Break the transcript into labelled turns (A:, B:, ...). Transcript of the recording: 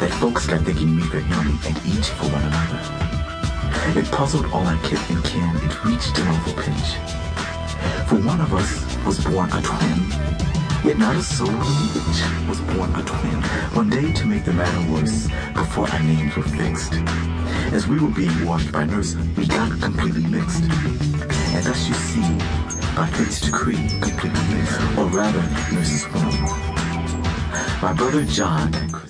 A: that folks got thinking me for him and each for one another. It puzzled all our kith and kin, it reached an awful pinch. For one of us was born a twin, yet not a soul in each was born a twin. One day to make the matter worse, before our names were fixed, as we were being washed by nurse, we got completely mixed. And thus you see, by fate's decree, completely mixed, or rather, nurse's womb. My brother John.